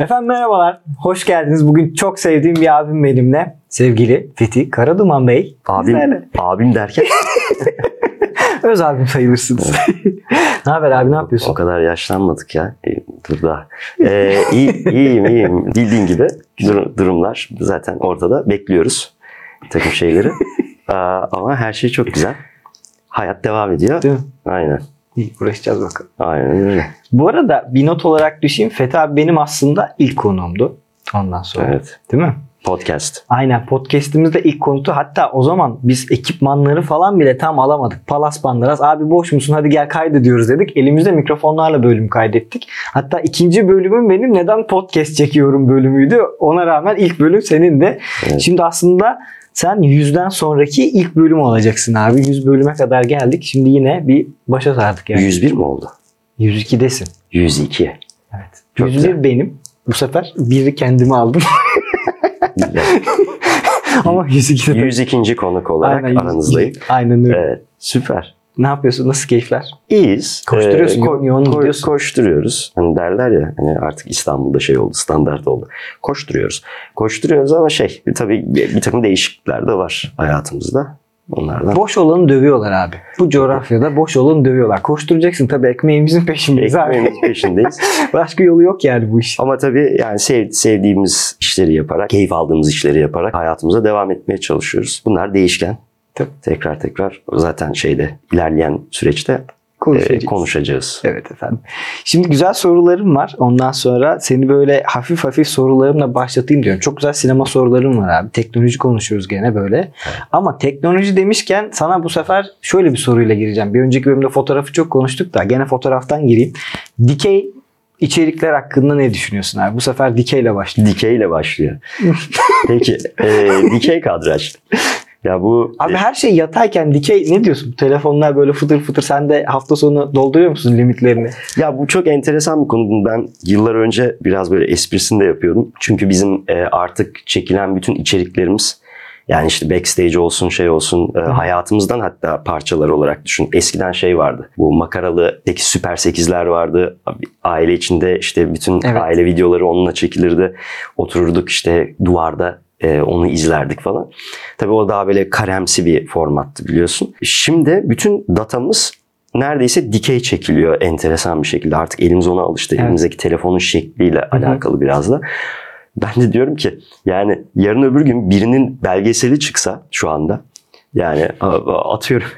Efendim merhabalar. Hoş geldiniz. Bugün çok sevdiğim bir abim benimle. Sevgili Fethi Karaduman Bey. Abim, Bizlerle. abim derken Öz abim sayılırsınız. ne haber abi ne o yapıyorsun? kadar yaşlanmadık ya. Ee, Dur daha. Ee, iyi, iyiyim iyiyim. Bildiğin gibi dur- durumlar zaten ortada. Bekliyoruz takım şeyleri. Aa, ama her şey çok güzel. Hayat devam ediyor. Değil mi? Aynen. Uğraşacağız bakalım. Aynen öyle. Bu arada bir not olarak düşeyim. Fethi abi benim aslında ilk konuğumdu. Ondan sonra. Evet. Değil mi? Podcast. Aynen podcast'imizde ilk konutu. Hatta o zaman biz ekipmanları falan bile tam alamadık. Palas Banderas abi boş musun hadi gel kaydediyoruz dedik. Elimizde mikrofonlarla bölüm kaydettik. Hatta ikinci bölümüm benim neden podcast çekiyorum bölümüydü. Ona rağmen ilk bölüm senin de. Evet. Şimdi aslında sen yüzden sonraki ilk bölüm olacaksın abi. 100 bölüme kadar geldik. Şimdi yine bir başa sardık yani. 101 mi oldu? 102'desin. 102. Evet. Çok 101 güzel. benim. Bu sefer biri kendime aldım. Ama 102 de 102. konuk olarak Aynen, aranızdayım. Aynen öyle. Evet. Süper. Ne yapıyorsun? Nasıl keyifler? İyiyiz. Koşturuyorsun, Ee, yoğun yoğun gidiyorsun. Koşturuyoruz. Hani derler ya hani artık İstanbul'da şey oldu, standart oldu. Koşturuyoruz. Koşturuyoruz ama şey tabii bir, bir takım değişiklikler de var hayatımızda. Onlardan. Boş olanı dövüyorlar abi. Bu coğrafyada boş olanı dövüyorlar. Koşturacaksın tabii ekmeğimizin peşindeyiz abi. Ekmeğimiz peşindeyiz. Başka yolu yok yani bu iş. Ama tabii yani sev, sevdiğimiz işleri yaparak, keyif aldığımız işleri yaparak hayatımıza devam etmeye çalışıyoruz. Bunlar değişken. Tabii. Tekrar tekrar zaten şeyde ilerleyen süreçte e, Konuşacağız. konuşacağız. Evet efendim. Şimdi güzel sorularım var. Ondan sonra seni böyle hafif hafif sorularımla başlatayım diyorum. Çok güzel sinema sorularım var abi. Teknoloji konuşuyoruz gene böyle. Ama teknoloji demişken sana bu sefer şöyle bir soruyla gireceğim. Bir önceki bölümde fotoğrafı çok konuştuk da gene fotoğraftan gireyim. Dikey içerikler hakkında ne düşünüyorsun abi? Bu sefer dikeyle başlayayım. Dikeyle başlıyor. Peki e, dikey kadraj. Ya bu Abi her şey yatayken dikey ne diyorsun? Telefonlar böyle fıtır fıtır sen de hafta sonu dolduruyor musun limitlerini? Ya bu çok enteresan bir konu. Ben yıllar önce biraz böyle esprisini de yapıyordum. Çünkü bizim e, artık çekilen bütün içeriklerimiz yani işte backstage olsun şey olsun e, hayatımızdan hatta parçalar olarak düşün. Eskiden şey vardı. Bu makaralı peki Süper 8'ler vardı. Aile içinde işte bütün Evet. aile videoları onunla çekilirdi. Otururduk işte duvarda e, onu izlerdik falan. Tabii o daha böyle karemsi bir formattı biliyorsun. Şimdi bütün datamız neredeyse dikey çekiliyor enteresan bir şekilde. Artık elimiz ona alıştı. Evet. Elimizdeki telefonun şekliyle hı. alakalı biraz da. Ben de diyorum ki yani yarın öbür gün birinin belgeseli çıksa şu anda yani atıyorum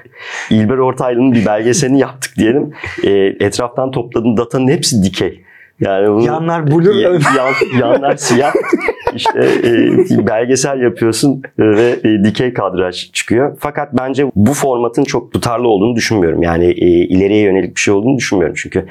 İlber Ortaylı'nın bir belgeselini yaptık diyelim. E, etraftan topladığın datanın hepsi dikey. Yani bunu, Yanlar ön- yan- yanlar siyah. İşte e, belgesel yapıyorsun ve e, dikey kadraj çıkıyor. Fakat bence bu formatın çok tutarlı olduğunu düşünmüyorum. Yani e, ileriye yönelik bir şey olduğunu düşünmüyorum. Çünkü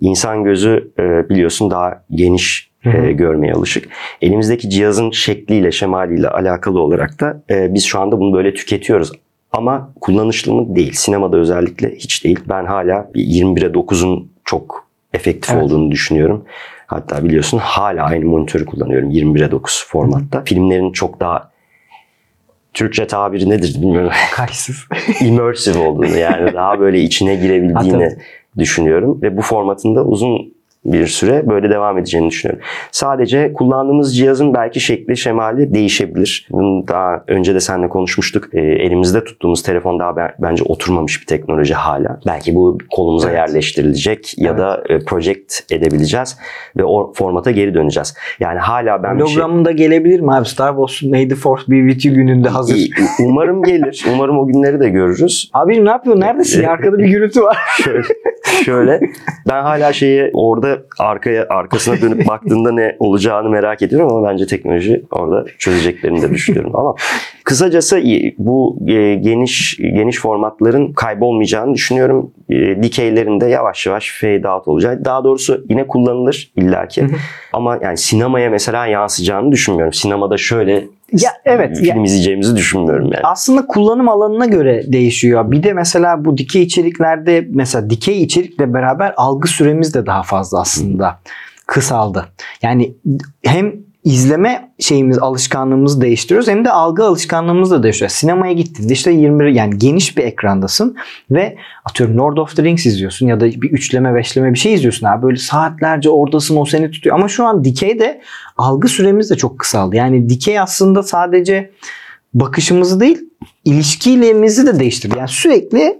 insan gözü e, biliyorsun daha geniş e, görmeye alışık. Elimizdeki cihazın şekliyle, şemaliyle alakalı olarak da e, biz şu anda bunu böyle tüketiyoruz. Ama kullanışlı mı? Değil. Sinemada özellikle hiç değil. Ben hala bir 21'e 9'un çok efektif Evet. olduğunu düşünüyorum. Hatta biliyorsun hala aynı monitörü kullanıyorum 21'e 9 formatta. Filmlerin çok daha Türkçe tabiri nedir bilmiyorum. Kaysız. Immersive olduğunu yani daha böyle içine girebildiğini Ha, düşünüyorum. Ve bu formatında uzun bir süre böyle devam edeceğini düşünüyorum. Sadece kullandığımız cihazın belki şekli, şemali değişebilir. Bunu daha önce de seninle konuşmuştuk. E, elimizde tuttuğumuz telefon daha ben- bence oturmamış bir teknoloji hala. Belki bu kolumuza Evet. yerleştirilecek ya Evet. da e, project edebileceğiz ve o formata geri döneceğiz. Yani hala ben bir şey... Gelebilir mi abi? Star Wars May the Force be with you gününde hazır. Umarım gelir. Umarım o günleri de görürüz. Abicim ne yapıyorsun? Neredesin? Arkada bir gürültü var. şöyle, şöyle ben hala şeyi orada arkaya arkasına dönüp baktığında ne olacağını merak ediyorum ama bence teknoloji orada çözeceklerini de düşünüyorum ama kısacası bu e, geniş geniş formatların kaybolmayacağını düşünüyorum. E, Dikeylerin de yavaş yavaş fade out olacak. Daha doğrusu yine kullanılır illaki. Ama yani sinemaya mesela yansıyacağını düşünmüyorum. Sinemada şöyle Ya evet. film Ya, izleyeceğimizi düşünmüyorum yani. aslında kullanım alanına göre değişiyor. Bir de mesela bu dikey içeriklerde mesela dikey içerikle beraber algı süremiz de daha fazla aslında kısaldı. Yani hem izleme şeyimiz alışkanlığımızı değiştiriyoruz hem de algı alışkanlığımızı da değiştiriyor. Sinemaya gittiğinde işte 20 yani geniş bir ekrandasın ve atıyorum Lord of the Rings izliyorsun ya da bir üçleme beşleme bir şey izliyorsun abi böyle saatlerce oradasın o seni tutuyor ama şu an dikey de algı süremiz de çok kısaldı. Yani dikey aslında sadece bakışımızı değil ilişkilerimizi de değiştirdi. Yani sürekli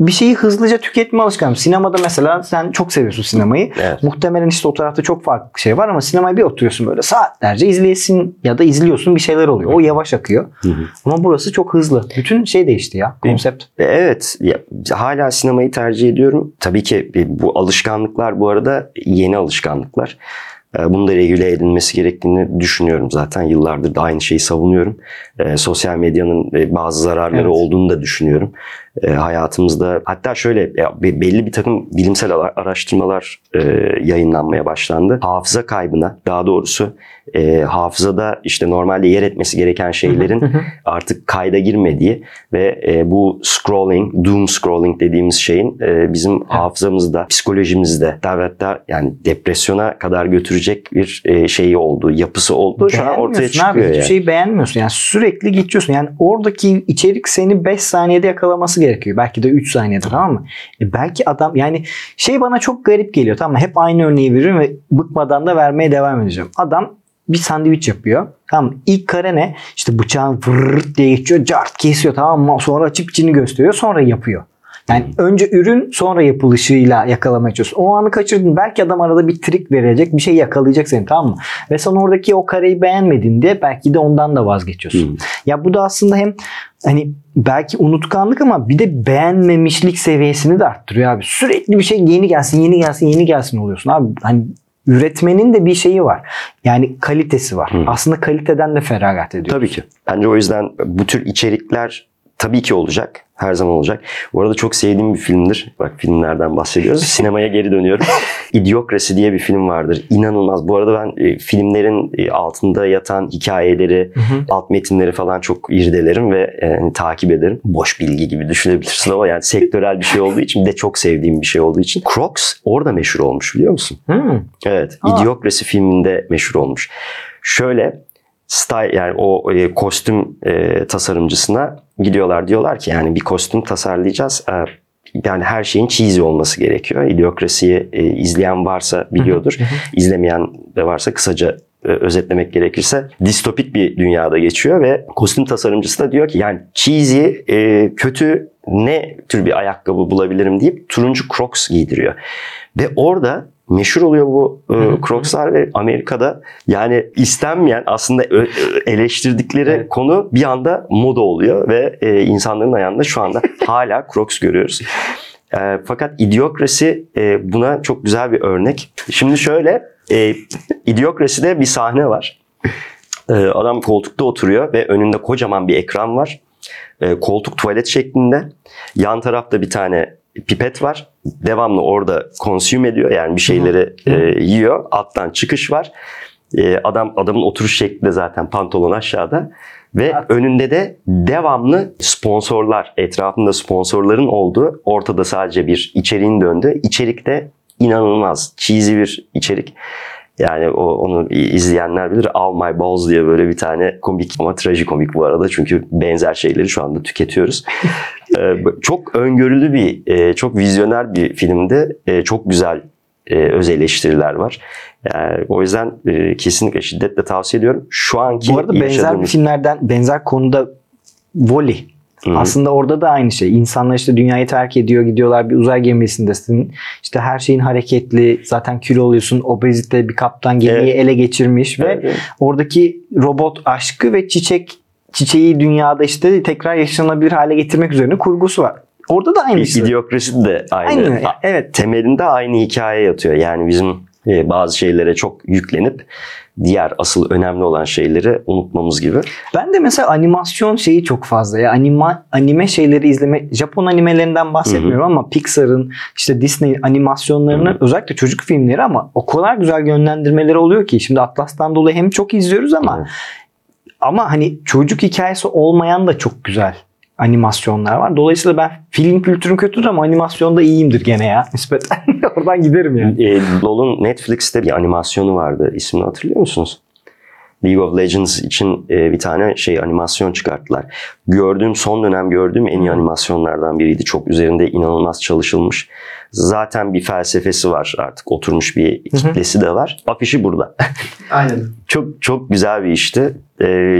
bir şeyi hızlıca tüketme alışkanlığı. Sinemada mesela sen çok seviyorsun sinemayı. Evet. Muhtemelen işte o tarafta çok farklı şey var ama sinemaya bir oturuyorsun böyle saatlerce izleyesin ya da izliyorsun bir şeyler oluyor. O yavaş akıyor. Ama burası çok hızlı. Bütün şey değişti ya konsept. E, Evet, ya, hala sinemayı tercih ediyorum. Tabii ki bu alışkanlıklar bu arada yeni alışkanlıklar. E, Bunu da regüle edilmesi gerektiğini düşünüyorum zaten. Yıllardır da aynı şeyi savunuyorum. E, sosyal medyanın e, bazı zararları Evet. olduğunu da düşünüyorum. E, hayatımızda hatta şöyle ya, belli bir takım bilimsel ara- araştırmalar e, yayınlanmaya başlandı. Hafıza kaybına daha doğrusu e, hafızada işte normalde yer etmesi gereken şeylerin artık kayda girmediği ve e, bu scrolling, doom scrolling dediğimiz şeyin e, bizim hafızamızda, psikolojimizde hatta yani depresyona kadar götürecek bir e, şeyi olduğu, yapısı olduğu şu an ortaya çıkıyor. abi. Hiçbir yani. şeyi beğenmiyorsun. Yani sürekli geçiyorsun. Yani oradaki içerik seni 5 saniyede yakalaması gerekiyor. Belki de 3 saniyede tamam mı? E belki adam yani şey bana çok garip geliyor tamam mı? Hep aynı örneği veriyorum ve bıkmadan da vermeye devam edeceğim. Adam bir sandviç yapıyor. Tamam? İlk kare ne? İşte bıçağın vırrt diye geçiyor. Cart kesiyor tamam mı? Sonra açıp içini gösteriyor. Sonra yapıyor. Yani önce ürün sonra yapılışıyla yakalamaya çalışıyorsun. O anı kaçırdın. Belki adam arada bir trik verecek. Bir şey yakalayacak seni tamam mı? Ve sen oradaki o kareyi beğenmedin diye belki de ondan da vazgeçiyorsun. Hmm. Ya bu da aslında hem hani belki unutkanlık ama bir de beğenmemişlik seviyesini de arttırıyor abi. Sürekli bir şey yeni gelsin, yeni gelsin, yeni gelsin oluyorsun abi. Hani üretmenin de bir şeyi var. Yani kalitesi var. Hmm. Aslında kaliteden de feragat ediyor. Tabii ki. Bence o yüzden bu tür içerikler tabii ki olacak. Her zaman olacak. Bu arada çok sevdiğim bir filmdir. Bak filmlerden bahsediyoruz. Sinemaya geri dönüyorum. Idiocracy diye bir film vardır. İnanılmaz. Bu arada ben e, filmlerin e, altında yatan hikayeleri, Hı hı. alt metinleri falan çok irdelerim ve e, hani takip ederim. Boş bilgi gibi düşünebilirsin ama yani sektörel bir şey olduğu için de çok sevdiğim bir şey olduğu için. Crocs orada meşhur olmuş biliyor musun? Hmm. Evet. Aa. Idiocracy filminde meşhur olmuş. Şöyle style yani o e, kostüm e, tasarımcısına gidiyorlar diyorlar ki yani bir kostüm tasarlayacağız. E, yani her şeyin cheesy olması gerekiyor. İdiokrasiyi e, izleyen varsa biliyordur. İzlemeyen de varsa kısaca e, özetlemek gerekirse distopik bir dünyada geçiyor ve kostüm tasarımcısı da diyor ki yani cheesy e, kötü ne tür bir ayakkabı bulabilirim deyip turuncu Crocs giydiriyor. Ve orada meşhur oluyor bu e. Crocs'lar ve Amerika'da yani istenmeyen aslında eleştirdikleri Evet. konu bir anda moda oluyor ve e, insanların ayağında şu anda hala Crocs görüyoruz. E, fakat Idiocracy e, buna çok güzel bir örnek. Şimdi şöyle e, Idiocracy'de bir sahne var. E, adam koltukta oturuyor ve önünde kocaman bir ekran var. E, koltuk tuvalet şeklinde. Yan tarafta bir tane pipet var. Devamlı orada consume ediyor. Yani bir şeyleri e, yiyor. Alttan çıkış var. E, adam adamın oturuş şekli de zaten pantolon aşağıda. Ve Evet. önünde de devamlı sponsorlar, etrafında sponsorların olduğu, ortada sadece bir içeriğin döndü. İçerikte inanılmaz cheesy bir içerik. Yani o onu izleyenler bilir. All My Balls diye böyle bir tane komik ama trajikomik bu arada. Çünkü benzer şeyleri şu anda tüketiyoruz. Ee, çok öngörülü bir, e, çok vizyoner bir filmde. E, Çok güzel e, öz eleştiriler var. Yani o yüzden kesinlikle şiddetle tavsiye ediyorum. Şu anki Bu arada benzer yaşadığımız... filmlerden benzer konuda Wall-E. Hı. Aslında orada da aynı şey. İnsanlar işte dünyayı terk ediyor, gidiyorlar bir uzay gemisindesin. İşte her şeyin hareketli, zaten kilo oluyorsun, obezite bir kaptan gemiyi ele geçirmiş ve Evet. oradaki robot aşkı ve çiçek çiçeği dünyada işte tekrar yaşanabilir hale getirmek üzerine kurgusu var. Orada da aynısı. İdiokrasi de aynı. Aynı. Evet. Temelinde aynı hikaye yatıyor. Yani bizim e, bazı şeylere çok yüklenip diğer asıl önemli olan şeyleri unutmamız gibi. Ben de mesela animasyon şeyi çok fazla ya. Anima, anime şeyleri izleme Japon animelerinden bahsetmiyorum ama Pixar'ın işte Disney animasyonlarını özellikle çocuk filmleri ama o kadar güzel yönlendirmeleri oluyor ki şimdi Atlas'tan dolayı hem çok izliyoruz ama Evet. ama hani çocuk hikayesi olmayan da çok güzel animasyonlar var. Dolayısıyla ben film kültürüm kötüdür ama animasyonda iyiyimdir gene ya. Nispeten oradan giderim yani. E, LOL'un Netflix'te bir animasyonu vardı. İsmini hatırlıyor musunuz? League of Legends için e, bir tane şey animasyon çıkarttılar. Gördüğüm son dönem gördüğüm en iyi animasyonlardan biriydi. Çok üzerinde inanılmaz çalışılmış. Zaten bir felsefesi var artık oturmuş bir kitlesi de var. Afişi burada. Aynen. çok çok güzel bir işti.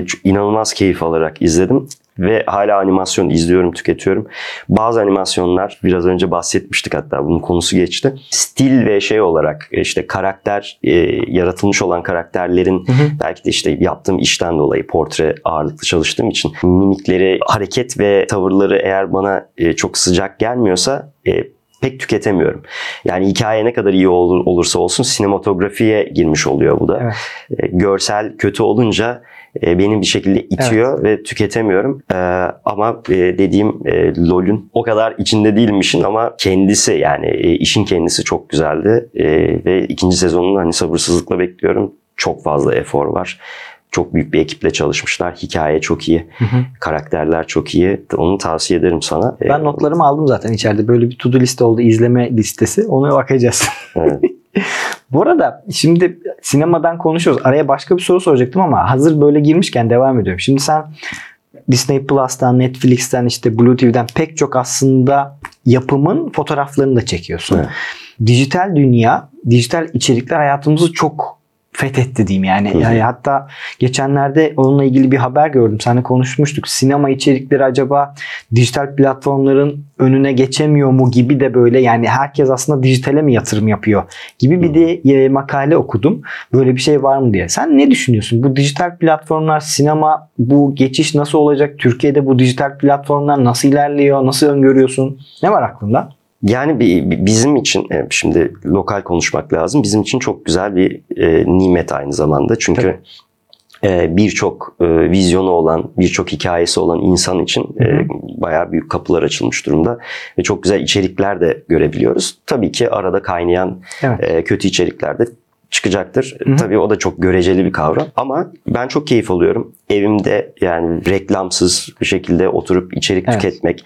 Çok- inanılmaz keyif alarak izledim ve hala animasyon izliyorum, tüketiyorum. Bazı animasyonlar biraz önce bahsetmiştik hatta bunun konusu geçti. Stil ve şey olarak işte karakter e, yaratılmış olan karakterlerin belki de işte yaptığım işten dolayı portre ağırlıklı çalıştığım için mimikleri, hareket ve tavırları eğer bana e, çok sıcak gelmiyorsa e, pek tüketemiyorum. Yani hikaye ne kadar iyi olur, olursa olsun sinematografiye girmiş oluyor bu da. Evet. E, görsel kötü olunca e, beni bir şekilde itiyor ve tüketemiyorum. E, ama e, dediğim e, LoL'ün o kadar içinde değilmişin ama kendisi yani e, işin kendisi çok güzeldi. E, ve ikinci sezonunu hani sabırsızlıkla bekliyorum. Çok fazla efor var. Çok büyük bir ekiple çalışmışlar. Hikaye çok iyi. Karakterler çok iyi. Onu tavsiye ederim sana. Ben notlarımı aldım zaten içeride. Böyle bir to do liste oldu. izleme listesi. Ona bakacağız. evet. Bu arada şimdi sinemadan konuşuyoruz. Araya başka bir soru soracaktım ama hazır böyle girmişken devam ediyorum. Şimdi sen Disney Plus'tan, Netflix'ten, işte Blue TV'den pek çok aslında yapımın fotoğraflarını da çekiyorsun. Evet. Dijital dünya, dijital içerikler hayatımızı çok fethetti diyeyim yani. Hı hı. yani hatta geçenlerde onunla ilgili bir haber gördüm. Seninle konuşmuştuk. Sinema içerikleri acaba dijital platformların önüne geçemiyor mu gibi de böyle yani herkes aslında dijitale mi yatırım yapıyor gibi bir de e, makale okudum. Böyle bir şey var mı diye. Sen ne düşünüyorsun? Bu dijital platformlar, sinema bu geçiş nasıl olacak? Türkiye'de bu dijital platformlar nasıl ilerliyor? Nasıl öngörüyorsun? Ne var aklında? Yani bi- bi- bizim için e, şimdi lokal konuşmak lazım. Bizim için çok güzel bir e, nimet aynı zamanda. Çünkü e, birçok vizyonu olan, birçok hikayesi olan insan için Hı hı. bayağı büyük kapılar açılmış durumda ve çok güzel içerikler de görebiliyoruz. Tabii ki arada kaynayan Evet. kötü içerikler de çıkacaktır. Hı hı. Tabii o da çok göreceli bir kavram ama ben çok keyif alıyorum. Evimde yani reklamsız bir şekilde oturup içerik Evet. tüketmek.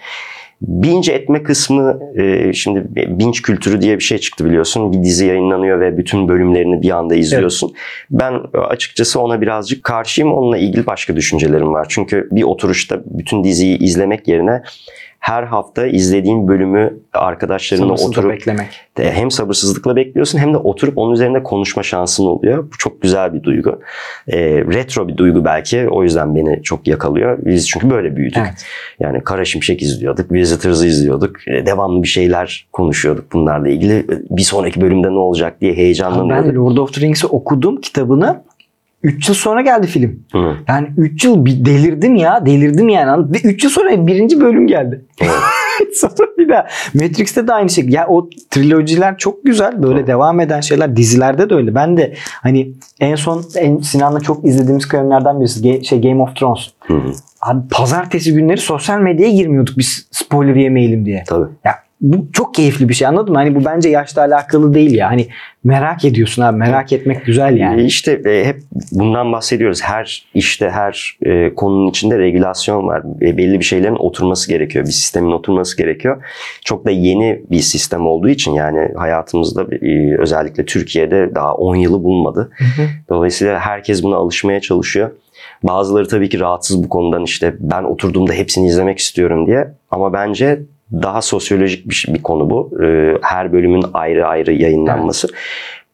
Binge etme kısmı e, şimdi binge kültürü diye bir şey çıktı biliyorsun. Bir dizi yayınlanıyor ve bütün bölümlerini bir anda izliyorsun. Ben açıkçası ona birazcık karşıyım. Onunla ilgili başka düşüncelerim var. Çünkü bir oturuşta bütün diziyi izlemek yerine her hafta izlediğin bölümü arkadaşlarınla oturup beklemek. de hem sabırsızlıkla bekliyorsun hem de oturup onun üzerine konuşma şansın oluyor. Bu çok güzel bir duygu. Ee, retro bir duygu belki. O yüzden beni çok yakalıyor. Biz çünkü böyle büyüdük. Evet. Yani Kara Şimşek izliyorduk, Visitors'ı izliyorduk. Ee, devamlı bir şeyler konuşuyorduk bunlarla ilgili. Bir sonraki bölümde ne olacak diye heyecanlanıyorduk. ben Lord of the Rings'i okudum kitabını. 3 yıl sonra geldi film. Hı. Yani 3 yıl bir delirdim ya. Delirdim yani. Ve 3 yıl sonra birinci bölüm geldi. Sonra bir daha. Matrix'te de aynı şey. Ya o trilojiler çok güzel. Böyle Hı. devam eden şeyler. Dizilerde de öyle. Ben de hani en son en Sinan'la çok izlediğimiz bölümlerden birisi. Şey Game of Thrones. Hı. Abi pazartesi günleri sosyal medyaya girmiyorduk biz spoiler yemeyelim diye. Tabii. Ya bu çok keyifli bir şey anladın mı? Hani bu bence yaşla alakalı değil ya. Hani merak ediyorsun abi. Merak etmek güzel yani. E, İşte e, hep bundan bahsediyoruz. Her işte her e, konunun içinde regülasyon var. E, belli bir şeylerin oturması gerekiyor. Bir sistemin oturması gerekiyor. Çok da yeni bir sistem olduğu için yani hayatımızda e, özellikle Türkiye'de daha 10 yılı bulmadı. Dolayısıyla herkes buna alışmaya çalışıyor. Bazıları tabii ki rahatsız bu konudan işte ben oturduğumda hepsini izlemek istiyorum diye. Ama bence daha sosyolojik bir, bir konu bu. Ee, her bölümün ayrı ayrı yayınlanması.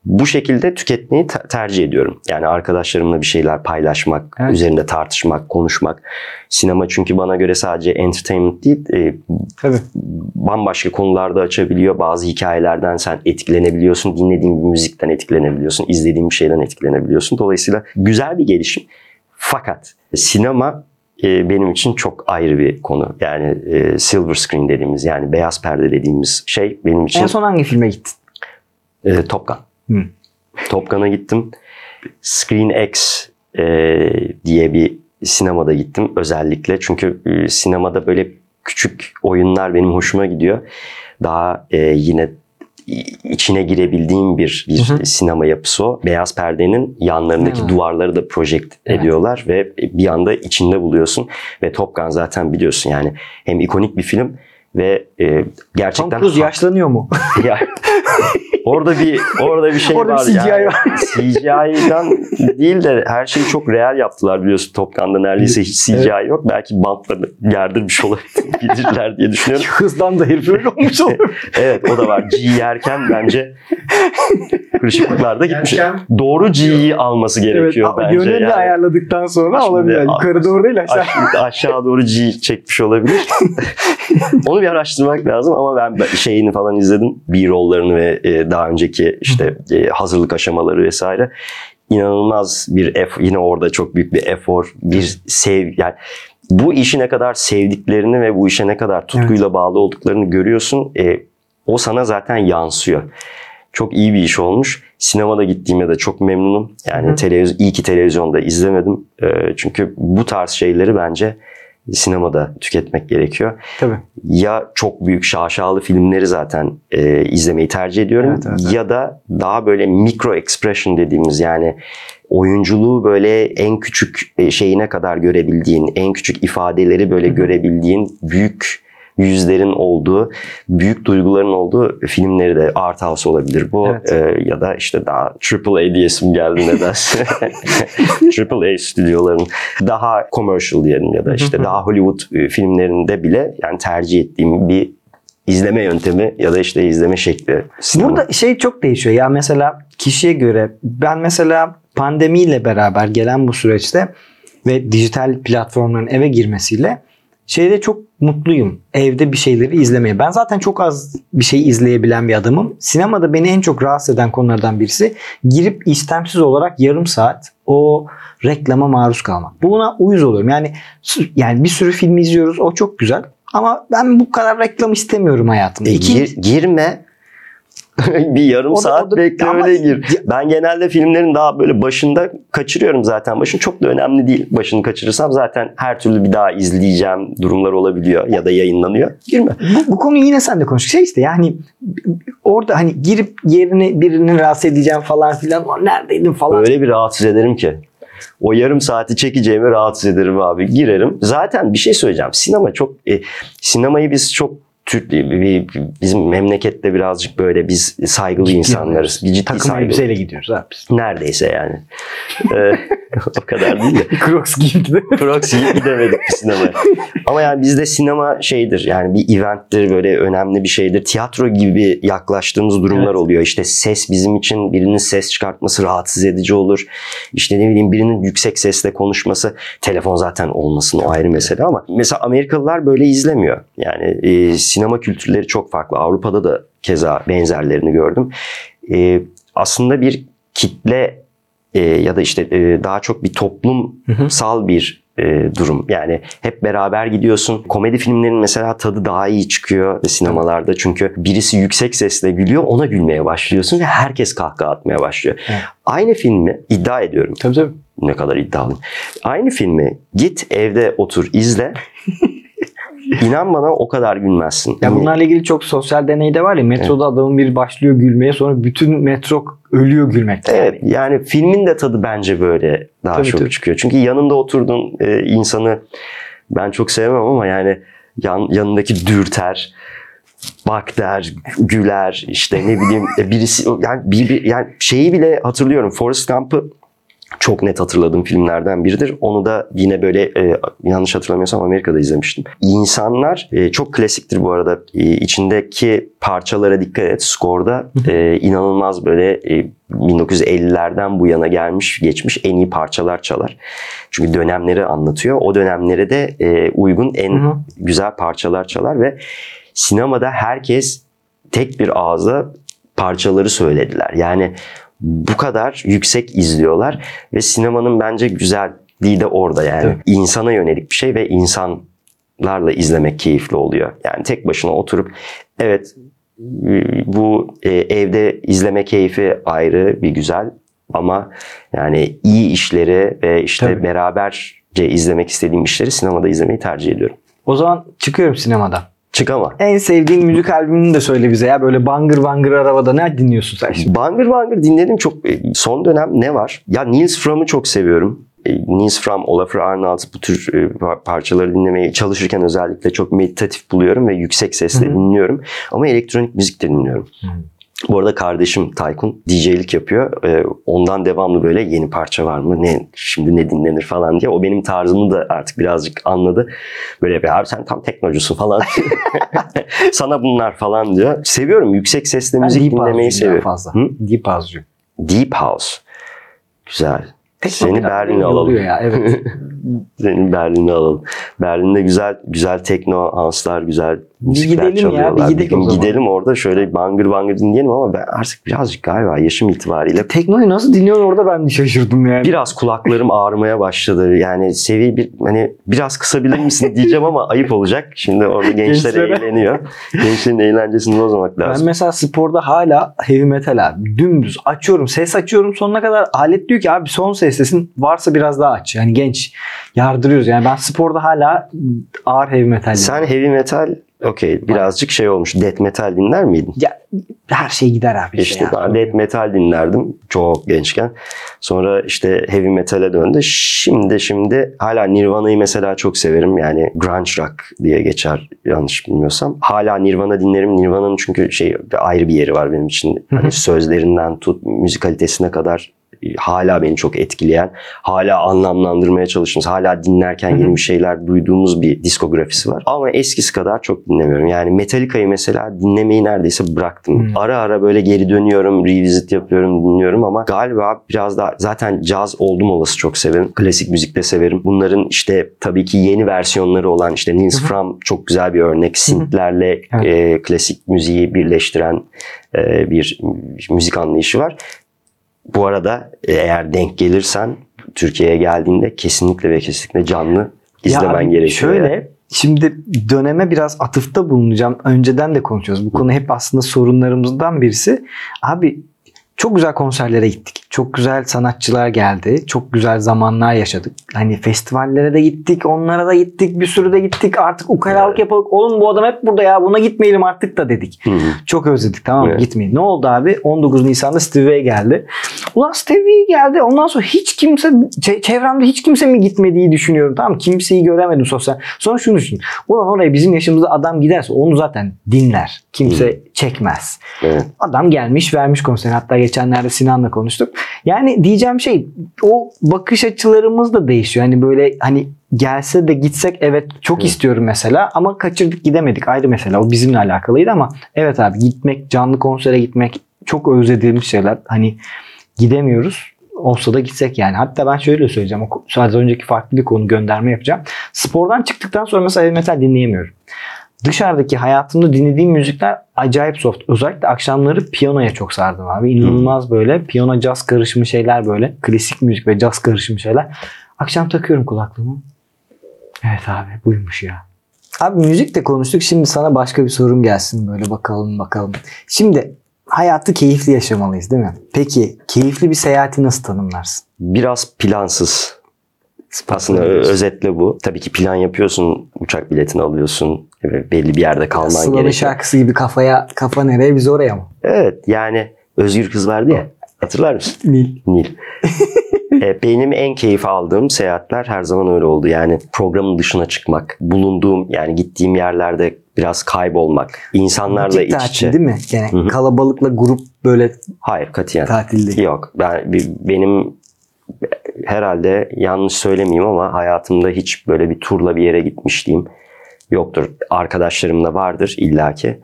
Bu şekilde tüketmeyi te- tercih ediyorum. Yani arkadaşlarımla bir şeyler paylaşmak, Evet. üzerinde tartışmak, konuşmak. Sinema çünkü bana göre sadece entertainment değil, e, Tabii. bambaşka konularda açabiliyor. Bazı hikayelerden sen etkilenebiliyorsun. Dinlediğin bir müzikten etkilenebiliyorsun. izlediğin bir şeyden etkilenebiliyorsun. Dolayısıyla güzel bir gelişim. Fakat sinema e, benim için çok ayrı bir konu. Yani e, silver screen dediğimiz yani beyaz perde dediğimiz şey benim için En son hangi filme gittin? e, Top Gun. Hı. Top Gun'a gittim. Screen X e, diye bir sinemada gittim özellikle. Çünkü e, sinemada böyle küçük oyunlar benim hoşuma gidiyor. Daha e, yine içine girebildiğim bir, bir Hı hı. sinema yapısı o. Beyaz perdenin yanlarındaki duvarları da project Evet. ediyorlar ve bir anda içinde buluyorsun. Ve Top Gun zaten biliyorsun yani hem ikonik bir film ve e, Tom gerçekten Cruise yaşlanıyor mu? Ya, orada bir orada bir şey Orada bir var CGI yani. var. CGI'den değil de her şeyi çok real yaptılar biliyorsun Top Gun'da neredeyse hiç CGI yok. Belki bantla gerdirmiş olabilirler diye düşünüyorum. Hızdan da herif öyle olmuş olur. Evet o da var. G yerken bence kırışıklıklar da gitmiş. Yerken- Doğru G'yi alması gerekiyor evet, bence. Yönünü de Yani ayarladıktan sonra Şimdi olabilir. Yukarı doğru değil aşağı. aşağı, aşağı doğru G çekmiş olabilir. Onu bir araştırmak lazım ama ben şeyini falan izledim. B-roll'larını ve e, daha önceki işte e, hazırlık aşamaları vesaire. İnanılmaz bir efor, yine orada çok büyük bir efor, bir sev yani bu işi ne kadar sevdiklerini ve bu işe ne kadar tutkuyla bağlı olduklarını görüyorsun. E, o sana zaten yansıyor. Çok iyi bir iş olmuş. Sinemada gittiğime de çok memnunum. Yani televizyon iyi ki televizyonda izlemedim. E, çünkü bu tarz şeyleri bence sinemada tüketmek gerekiyor. Tabii. Ya çok büyük şaşalı filmleri zaten e, izlemeyi tercih ediyorum Evet, evet, ya da daha böyle micro expression dediğimiz yani oyunculuğu böyle en küçük e, şeyine kadar görebildiğin, en küçük ifadeleri böyle görebildiğin büyük yüzlerin olduğu, büyük duyguların olduğu filmleri de art house olabilir bu Evet. E, ya da işte daha triple A diyesim geldi nedense. triple A stüdyoların daha commercial diyelim ya da işte daha Hollywood e, filmlerinde bile yani tercih ettiğim bir izleme yöntemi ya da işte izleme şekli. sinema. Burada şey çok değişiyor. Ya mesela kişiye göre ben mesela pandemiyle beraber gelen bu süreçte ve dijital platformların eve girmesiyle şeyde çok mutluyum. Evde bir şeyleri izlemeye. Ben zaten çok az bir şey izleyebilen bir adamım. Sinemada beni en çok rahatsız eden konulardan birisi girip istemsiz olarak yarım saat o reklama maruz kalmak. Buna uyuz oluyorum. Yani yani bir sürü film izliyoruz. O çok güzel. Ama ben bu kadar reklam istemiyorum hayatımda. E, gir- girme. bir yarım O da- saat o da- bekle ama- öyle gir. Ben genelde filmlerin daha böyle başında kaçırıyorum zaten. Başın çok da önemli değil. Başını kaçırırsam zaten her türlü bir daha izleyeceğim durumlar olabiliyor ya da yayınlanıyor. Girme. bu, bu konuyu yine sen de konuş. Şey işte yani orada hani girip yerini birini rahatsız edeceğim falan filan. "Lan Neredeydin falan. Öyle bir rahatsız ederim ki. O yarım saati çekeceğimi rahatsız ederim abi. Girerim. Zaten bir şey söyleyeceğim. Sinema çok e, sinemayı biz çok Türk bizim memlekette birazcık böyle biz saygılı Ciddi insanlarız. Ciddi Takım saygılı. elbiseyle gidiyoruz abi. Neredeyse yani. O kadar değil de. Crocs giyip de. Crocs giyip gidemedik bir sinemaya. Ama yani bizde sinema şeydir yani bir eventtir böyle önemli bir şeydir. Tiyatro gibi yaklaştığımız durumlar Evet. oluyor. İşte ses bizim için birinin ses çıkartması rahatsız edici olur. İşte ne bileyim birinin yüksek sesle konuşması. Telefon zaten olmasın o ayrı mesele ama mesela Amerikalılar böyle izlemiyor. Yani e, sinema kültürleri çok farklı. Avrupa'da da keza benzerlerini gördüm. E, aslında bir kitle e, ya da işte e, daha çok bir toplumsal bir e, durum. Yani hep beraber gidiyorsun. Komedi filmlerinin mesela tadı daha iyi çıkıyor sinemalarda. Çünkü birisi yüksek sesle gülüyor ona gülmeye başlıyorsun ve herkes kahkaha atmaya başlıyor. Evet. Aynı filmi iddia ediyorum. Tabii tabii. Ne kadar iddialıyım. Aynı filmi git evde otur izle. İnan bana o kadar gülmezsin. Ya bunlarla ilgili çok sosyal deney de var ya. Metroda adamın biri başlıyor gülmeye sonra bütün metro ölüyor gülmekten. Evet yani filmin de tadı bence böyle daha Tabii, çok tabii. çıkıyor. Çünkü yanında oturduğun e, insanı ben çok sevmem ama yani yan, yanındaki dürter, bak der, güler işte ne bileyim e, birisi yani bir, bir- yani şeyi bile hatırlıyorum. Forrest Gump'ı çok net hatırladığım filmlerden biridir. Onu da yine böyle e, yanlış hatırlamıyorsam Amerika'da izlemiştim. İnsanlar e, çok klasiktir bu arada. E, içindeki parçalara dikkat et. Skorda e, inanılmaz böyle e, 1950'lerden bu yana gelmiş geçmiş en iyi parçalar çalar. Çünkü dönemleri anlatıyor. O dönemlere de e, uygun en Hı hı. güzel parçalar çalar ve sinemada herkes tek bir ağızla parçaları söylediler. Yani bu kadar yüksek izliyorlar ve sinemanın bence güzelliği de orada yani. Tabii. insana yönelik bir şey ve insanlarla izlemek keyifli oluyor. Yani tek başına oturup evet bu e, evde izleme keyfi ayrı bir güzel ama yani iyi işleri ve işte Tabii. beraberce izlemek istediğim işleri sinemada izlemeyi tercih ediyorum. O zaman çıkıyorum sinemadan. Çık ama. En sevdiğin müzik albümünü de söyle bize ya. Böyle bangır bangır arabada ne dinliyorsun sen şimdi? Bangır Bangır dinledim çok. e, Son dönem ne var? Ya Nils Fromm'u çok seviyorum. e, Nils Fram, Olafur Arnalds bu tür e, par- parçaları dinlemeyi çalışırken özellikle çok meditatif buluyorum ve yüksek sesle Hı hı. dinliyorum. Ama elektronik müzik de dinliyorum. Hı. Bu arada kardeşim Tayfun DJ'lik yapıyor. Ee, ondan devamlı böyle yeni parça var mı? Ne şimdi ne dinlenir falan diye. O benim tarzımı da artık birazcık anladı. Böyle yapıyor. Abi sen tam teknocusun falan. Sana bunlar falan diyor. Seviyorum. Yüksek sesle müzik deep dinlemeyi seviyorum. fazla. Hı? Deep house'cuyum. Deep House. Güzel. Tekno Seni Berlin'e alalım. Ya, evet. Seni Berlin'e alalım. Berlin'de güzel güzel tekno house'lar, güzel müzikler gidelim ya, bir gidelim gidelim orada şöyle bangır bangır dinleyelim ama ben artık birazcık galiba yaşım itibariyle Teknoyu nasıl dinliyorsun orada ben şaşırdım yani. biraz kulaklarım ağrımaya başladı. Yani seviye bir hani biraz kısabilir misin diyeceğim ama ayıp olacak. Şimdi orada gençler eğleniyor. Gençlerin eğlencesini bozmamak Ben lazım. mesela sporda hala heavy metal abi. Dümdüz açıyorum. Ses açıyorum sonuna kadar. Alet diyor ki abi son seslesin. Varsa biraz daha aç. Yani genç. Yardırıyoruz. Yani ben sporda hala ağır heavy metal Sen heavy metal okey birazcık şey olmuş. Death metal dinler miydin? Ya, her şey gider abi. İşte ya. ben death metal dinlerdim çok gençken. Sonra işte heavy metal'e döndü. Şimdi şimdi hala Nirvana'yı mesela çok severim. Yani grunge rock diye geçer yanlış bilmiyorsam. Hala Nirvana dinlerim. Nirvana'nın çünkü şey ayrı bir yeri var benim için. Hani sözlerinden tut müzikalitesine kadar hala beni çok etkileyen, hala anlamlandırmaya çalıştığımız, hala dinlerken yeni bir şeyler duyduğumuz bir diskografisi var. Ama eskisi kadar çok dinlemiyorum. Yani Metallica'yı mesela dinlemeyi neredeyse bıraktım. Hı. Ara ara böyle geri dönüyorum, revisit yapıyorum, dinliyorum ama galiba biraz daha zaten caz oldum olası çok severim. Klasik müzik de severim. Bunların işte tabii ki yeni versiyonları olan işte Nils. Fram çok güzel bir örnek. Synthlerle Evet. e, klasik müziği birleştiren e, bir müzik anlayışı var. Bu arada e, eğer denk gelirsen Türkiye'ye geldiğinde kesinlikle ve kesinlikle canlı izlemen Ya gerekiyor. Şöyle yani. şimdi döneme biraz atıfta bulunacağım. Önceden de konuşuyoruz. Bu konu hep aslında sorunlarımızdan birisi. Abi çok güzel konserlere gittik. Çok güzel sanatçılar geldi. Çok güzel zamanlar yaşadık. Hani festivallere de gittik. Onlara da gittik. Bir sürü de gittik. Artık ukalalık yapalım. Oğlum bu adam hep burada ya. Buna gitmeyelim artık da dedik. Hı hı. Çok özledik tamam mı? Evet. Gitmeyin. Ne oldu abi? 19 Nisan'da Stevie geldi. Ulan Stevie geldi. Ondan sonra hiç kimse çe- çevremde hiç kimse mi gitmediği düşünüyorum. Tamam? Kimseyi göremedim sosyal. Sonra şunu düşün. Ulan oraya bizim yaşımızda adam giderse onu zaten dinler. Kimse çekmez. Evet. Adam gelmiş vermiş konseri. Hatta geçenlerde Sinan'la konuştuk. Yani diyeceğim şey o bakış açılarımız da değişiyor. Hani böyle hani gelse de gitsek evet çok Evet. istiyorum mesela ama kaçırdık gidemedik ayrı mesele. O bizimle alakalıydı ama evet abi gitmek canlı konsere gitmek çok özlediğimiz şeyler. Hani gidemiyoruz. Olsa da gitsek yani. Hatta ben şöyle söyleyeceğim. Sadece önceki farklı bir konu gönderme yapacağım. Spordan çıktıktan sonra mesela heavy metal dinleyemiyorum. Dışarıdaki hayatımda dinlediğim müzikler acayip soft. Özellikle akşamları piyanoya çok sardım abi. İnanılmaz böyle piyano caz karışımı şeyler böyle. Klasik müzik ve caz karışımı şeyler. Akşam takıyorum kulaklığımı. Evet abi buymuş ya. Abi müzik de konuştuk. Şimdi sana başka bir sorum gelsin böyle bakalım bakalım. Şimdi hayatı keyifli yaşamalıyız değil mi? Peki keyifli bir seyahati nasıl tanımlarsın? Biraz plansız. Aslında özetle bu. Tabii ki plan yapıyorsun, uçak biletini alıyorsun, belli bir yerde kalman Sıla'nın gerekiyor. şarkısı gibi kafaya kafa nereye biz oraya mı? Evet yani Özgür Kız vardı ya. Hatırlar mısın? Nil. Nil. E, Benim en keyif aldığım seyahatler her zaman öyle oldu. Yani programın dışına çıkmak, bulunduğum yani gittiğim yerlerde biraz kaybolmak, insanlarla iç tatil içe. değil mi? Yani Hı hı. kalabalıkla grup böyle Hayır katiyen. tatil değil. Yok ben benim herhalde yanlış söylemeyeyim ama hayatımda hiç böyle bir turla bir yere gitmişliğim yoktur. Arkadaşlarım da vardır illaki.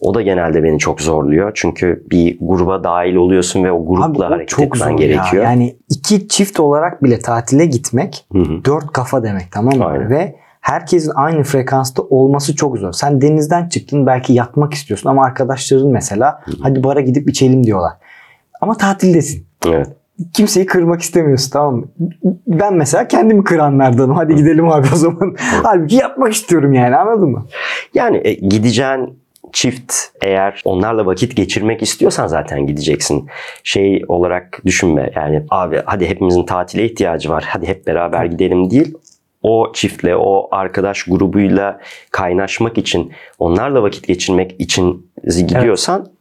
O da genelde beni çok zorluyor. Çünkü bir gruba dahil oluyorsun ve o grupla Abi o hareket çok etmen gerekiyor. ya. Yani iki çift olarak bile tatile gitmek Hı hı. dört kafa demek tamam mı? Aynen. Ve herkesin aynı frekansta olması çok zor. Sen denizden çıktın belki yatmak istiyorsun ama arkadaşların mesela hadi bara gidip içelim diyorlar. Ama tatildesin. Evet. Kimseyi kırmak istemiyorsun tamam mı? Ben mesela kendimi kıranlardanım. Hadi gidelim abi o zaman. Halbuki yapmak istiyorum yani anladın mı? Yani e, gideceğin çift eğer onlarla vakit geçirmek istiyorsan zaten gideceksin. Şey olarak düşünme yani abi hadi hepimizin tatile ihtiyacı var. Hadi hep beraber gidelim değil. O çiftle, o arkadaş grubuyla kaynaşmak için, onlarla vakit geçirmek için gidiyorsan evet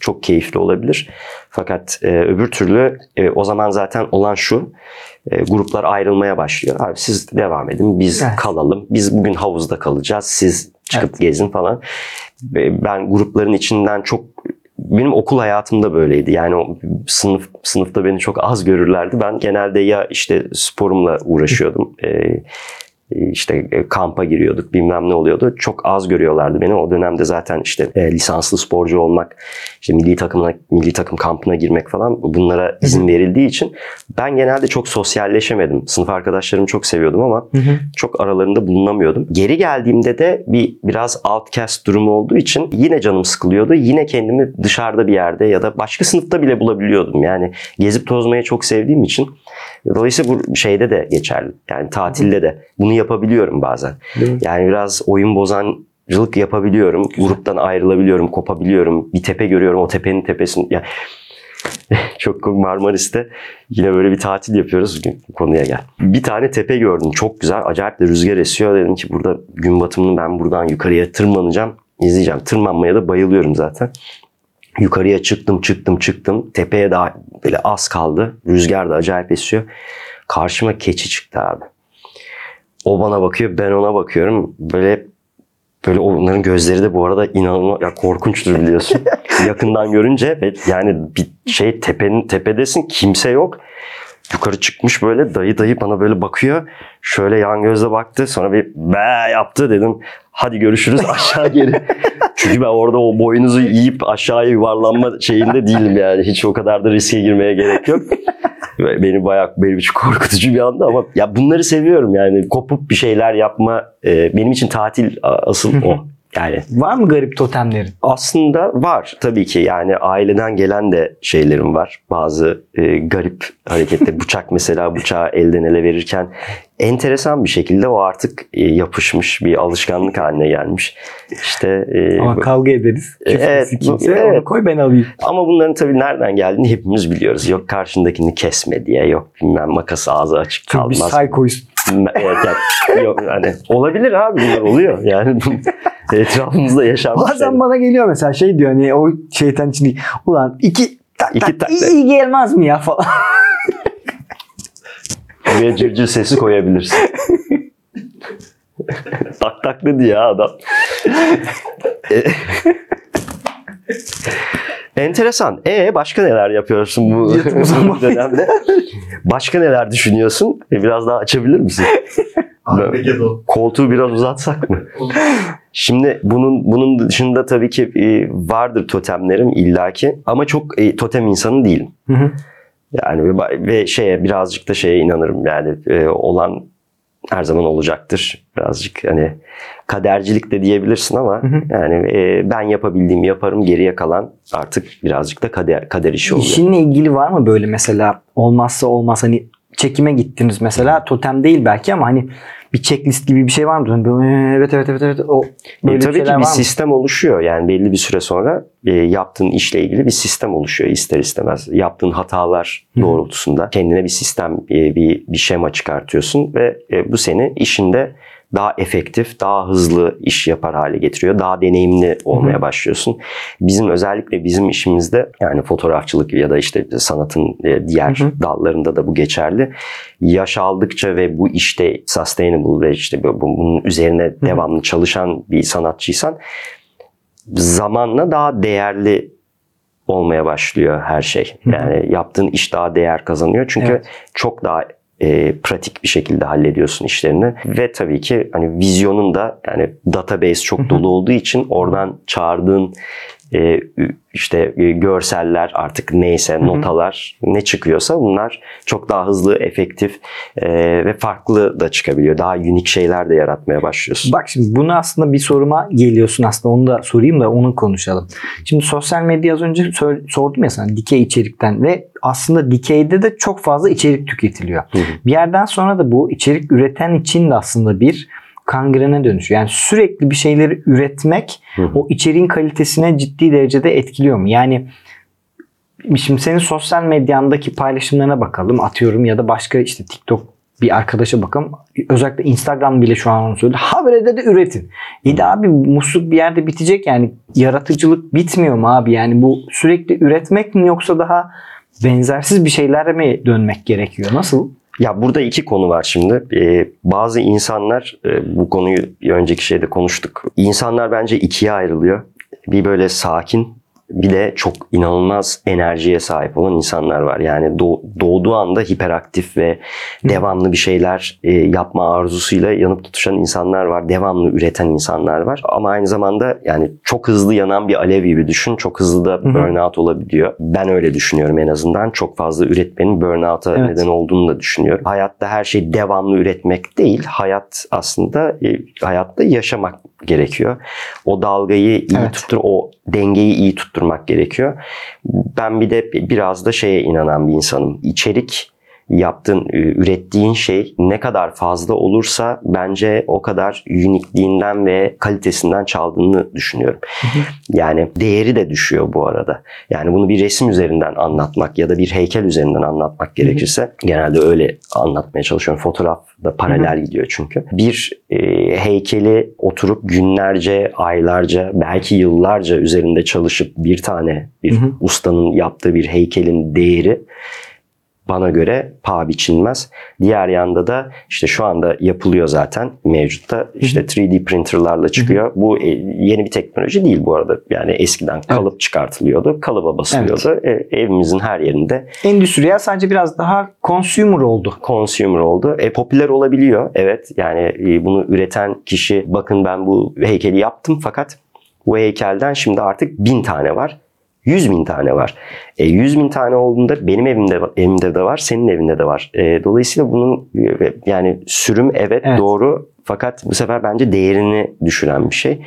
çok keyifli olabilir. Fakat e, öbür türlü e, o zaman zaten olan şu e, gruplar ayrılmaya başlıyor. Abi siz devam edin biz Evet. kalalım. Biz bugün havuzda kalacağız. Siz çıkıp gezin falan. Ben grupların içinden çok benim okul hayatımda böyleydi. Yani o sınıf sınıfta beni çok az görürlerdi. Ben genelde ya işte sporumla uğraşıyordum. Ee, işte e, kampa giriyorduk bilmem ne oluyordu. Çok az görüyorlardı beni. O dönemde zaten işte e, lisanslı sporcu olmak, işte milli takımına milli takım kampına girmek falan bunlara izin verildiği için ben genelde çok sosyalleşemedim. Sınıf arkadaşlarımı çok seviyordum ama çok aralarında bulunamıyordum. Geri geldiğimde de bir biraz outcast durumu olduğu için yine canım sıkılıyordu. Yine kendimi dışarıda bir yerde ya da başka sınıfta bile bulabiliyordum. Yani gezip tozmayı çok sevdiğim için. Dolayısıyla bu şeyde de geçerli. Yani tatilde de bunu yapabiliyorum bazen. Yani biraz oyun bozancılık yapabiliyorum. Gruptan ayrılabiliyorum, kopabiliyorum. Bir tepe görüyorum. O tepenin tepesini... Ya, çok Marmaris'te yine böyle bir tatil yapıyoruz. Bugün konuya gel. Bir tane tepe gördüm. Çok güzel. Acayip de rüzgar esiyor. Dedim ki burada gün batımını ben buradan yukarıya tırmanacağım. izleyeceğim. Tırmanmaya da bayılıyorum zaten. Yukarıya çıktım, çıktım, çıktım. Tepeye daha böyle az kaldı. Rüzgar da acayip esiyor. Karşıma keçi çıktı abi. O bana bakıyor, ben ona bakıyorum. Böyle böyle onların gözleri de bu arada inanılmaz ya korkunçtur biliyorsun. Yakından görünce ve yani bir şey tepenin tepedesin kimse yok. Yukarı çıkmış böyle dayı dayı bana böyle bakıyor. Şöyle yan gözle baktı. Sonra bir be yaptı dedim. Hadi görüşürüz aşağı geri. Çünkü ben orada o boynuzu yiyip aşağıya yuvarlanma şeyinde değilim yani. Hiç o kadar da riske girmeye gerek yok. Beni bayağı benim için korkutucu bir anda ama ya bunları seviyorum yani. Kopup bir şeyler yapma e, benim için tatil asıl o. Yani Var mı garip totemlerin? aslında var tabii ki yani aileden gelen de şeylerim var. Bazı e, garip hareketler. Bıçak mesela bıçağı elden ele verirken enteresan bir şekilde o artık e, yapışmış bir alışkanlık haline gelmiş. İşte e, Ama kavga ederiz. Küfür Evet, kimse. evet. Onu koy ben alayım. ama bunların tabii nereden geldiğini hepimiz biliyoruz. Yok karşındakini kesme diye, yok bilmem makası ağzı açık Çünkü biz kalmaz. saykoyuz. Evet, yani, yok, hani olabilir abi bunlar oluyor. Yani etrafımızda yaşanmış. Bazen şeyler. bana geliyor mesela şey diyor hani o şeytan içinde ulan iki tak İki tak, tak- iyi gelmez mi ya falan. Buraya cırcır sesi koyabilirsin. tak tak dedi ya adam. E- Enteresan. E başka neler yapıyorsun bu uzanmak. dönemde? Başka neler düşünüyorsun? E, biraz daha açabilir misin? Koltuğu biraz uzatsak mı? Şimdi bunun bunun dışında tabii ki e, vardır totemlerim illaki ama çok e, totem insanı değilim. Hı hı. Yani ve, şeye birazcık da şeye inanırım yani e, olan her zaman olacaktır. Birazcık hani kadercilik de diyebilirsin ama Hı hı. yani e, ben yapabildiğimi yaparım geriye kalan artık birazcık da kader kader işi oluyor. İşinle ilgili var mı böyle mesela olmazsa olmaz hani çekime gittiniz mesela totem değil belki ama hani bir checklist gibi bir şey var mı? Hani böyle, evet evet evet evet o böyle E, tabii ki bir sistem oluşuyor. Yani belli bir süre sonra e, yaptığın işle ilgili bir sistem oluşuyor ister istemez. Yaptığın hatalar doğrultusunda kendine bir sistem, e, bir bir şema çıkartıyorsun ve e, bu seni işinde daha efektif, daha hızlı iş yapar hale getiriyor. Daha deneyimli olmaya başlıyorsun. Bizim özellikle bizim işimizde yani fotoğrafçılık ya da işte sanatın e, diğer Hı hı. dallarında da bu geçerli. Yaş aldıkça ve bu işte sustainable ve işte bu- bu- bunun üzerine devamlı çalışan bir sanatçıysan zamanla daha değerli olmaya başlıyor her şey. Hı hı. Yani yaptığın iş daha değer kazanıyor. Çünkü Evet. çok daha e, pratik bir şekilde hallediyorsun işlerini. Ve tabii ki hani vizyonun da yani database çok dolu olduğu için oradan çağırdığın e, işte e, görseller artık neyse hı. notalar ne çıkıyorsa bunlar çok daha hızlı, efektif e, ve farklı da çıkabiliyor. Daha unik şeyler de yaratmaya başlıyorsun. Bak şimdi bunu aslında bir soruma geliyorsun aslında onu da sorayım da onu konuşalım. Şimdi sosyal medya az önce sor- sordum ya sana dikey içerikten ve aslında dikeyde de çok fazla içerik tüketiliyor. Hı hı. Bir yerden sonra da bu içerik üreten için de aslında bir kangrene dönüşüyor. Yani sürekli bir şeyleri üretmek Hı hı. o içeriğin kalitesine ciddi derecede etkiliyor mu? Yani şimdi senin sosyal medyandaki paylaşımlarına bakalım atıyorum ya da başka işte TikTok bir arkadaşa bakın. Özellikle Instagram bile şu an onu söyledi. Haberde de üretin. İyi de abi musluk bir yerde bitecek yani. Yaratıcılık bitmiyor mu abi? Yani bu sürekli üretmek mi yoksa daha benzersiz bir şeylere mi dönmek gerekiyor? Nasıl? Ya burada iki konu var şimdi. Ee, bazı insanlar e, bu konuyu önceki şeyde konuştuk. İnsanlar bence ikiye ayrılıyor. Bir böyle sakin bir de çok inanılmaz enerjiye sahip olan insanlar var. Yani doğ- doğduğu anda hiperaktif ve devamlı bir şeyler e, yapma arzusuyla yanıp tutuşan insanlar var. Devamlı üreten insanlar var. Ama aynı zamanda yani çok hızlı yanan bir alev gibi düşün. Çok hızlı da burnout olabiliyor. Ben öyle düşünüyorum en azından. Çok fazla üretmenin burnout'a Evet. neden olduğunu da düşünüyorum. Hayatta her şey devamlı üretmek değil. Hayat aslında e, hayatta yaşamak gerekiyor. O dalgayı iyi Evet. tuttur, o dengeyi iyi tutturmak gerekiyor. Ben bir de biraz da şeye inanan bir insanım. İçerik yaptığın, ürettiğin şey ne kadar fazla olursa bence o kadar unikliğinden ve kalitesinden çaldığını düşünüyorum. Yani değeri de düşüyor bu arada. Yani bunu bir resim üzerinden anlatmak ya da bir heykel üzerinden anlatmak gerekirse genelde öyle anlatmaya çalışıyorum. Fotoğraf da paralel gidiyor çünkü. Bir e, heykeli oturup günlerce, aylarca, belki yıllarca üzerinde çalışıp bir tane bir ustanın yaptığı bir heykelin değeri bana göre paha biçilmez. Diğer yanda da işte şu anda yapılıyor zaten mevcutta. işte 3D printerlarla çıkıyor. Bu e, yeni bir teknoloji değil bu arada. Yani eskiden kalıp çıkartılıyordu. Kalıba basılıyordu. E, evimizin her yerinde Endüstriyel sadece biraz daha consumer oldu. consumer oldu. E, popüler olabiliyor. Evet yani e, bunu üreten kişi bakın ben bu heykeli yaptım fakat bu heykelden şimdi artık bin tane var. 100 bin tane var. E, 100 bin tane olduğunda benim evimde evimde de var, senin evinde de var. E, dolayısıyla bunun e, yani sürüm evet, Evet. doğru fakat bu sefer bence değerini düşüren bir şey.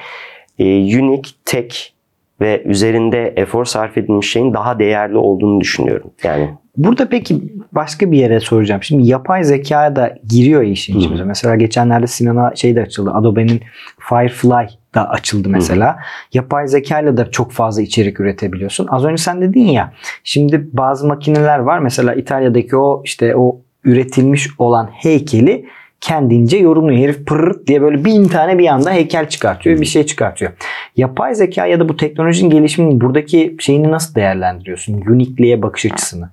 E, unique, tek ve üzerinde efor sarf edilmiş şeyin daha değerli olduğunu düşünüyorum. Yani Burada peki başka bir yere soracağım. Şimdi yapay zeka da giriyor işin içine. Mesela geçenlerde Sinan'a şey de açıldı. Adobe'nin Firefly da açıldı mesela. Yapay zeka ile de çok fazla içerik üretebiliyorsun. Az önce sen dedin ya. Şimdi bazı makineler var. Mesela İtalya'daki o işte o üretilmiş olan heykeli kendince yorumluyor. Herif pırr diye böyle bin tane bir anda heykel çıkartıyor. Bir şey çıkartıyor. Yapay zeka ya da bu teknolojinin gelişiminin buradaki şeyini nasıl değerlendiriyorsun? Unique'liğe bakış açısını.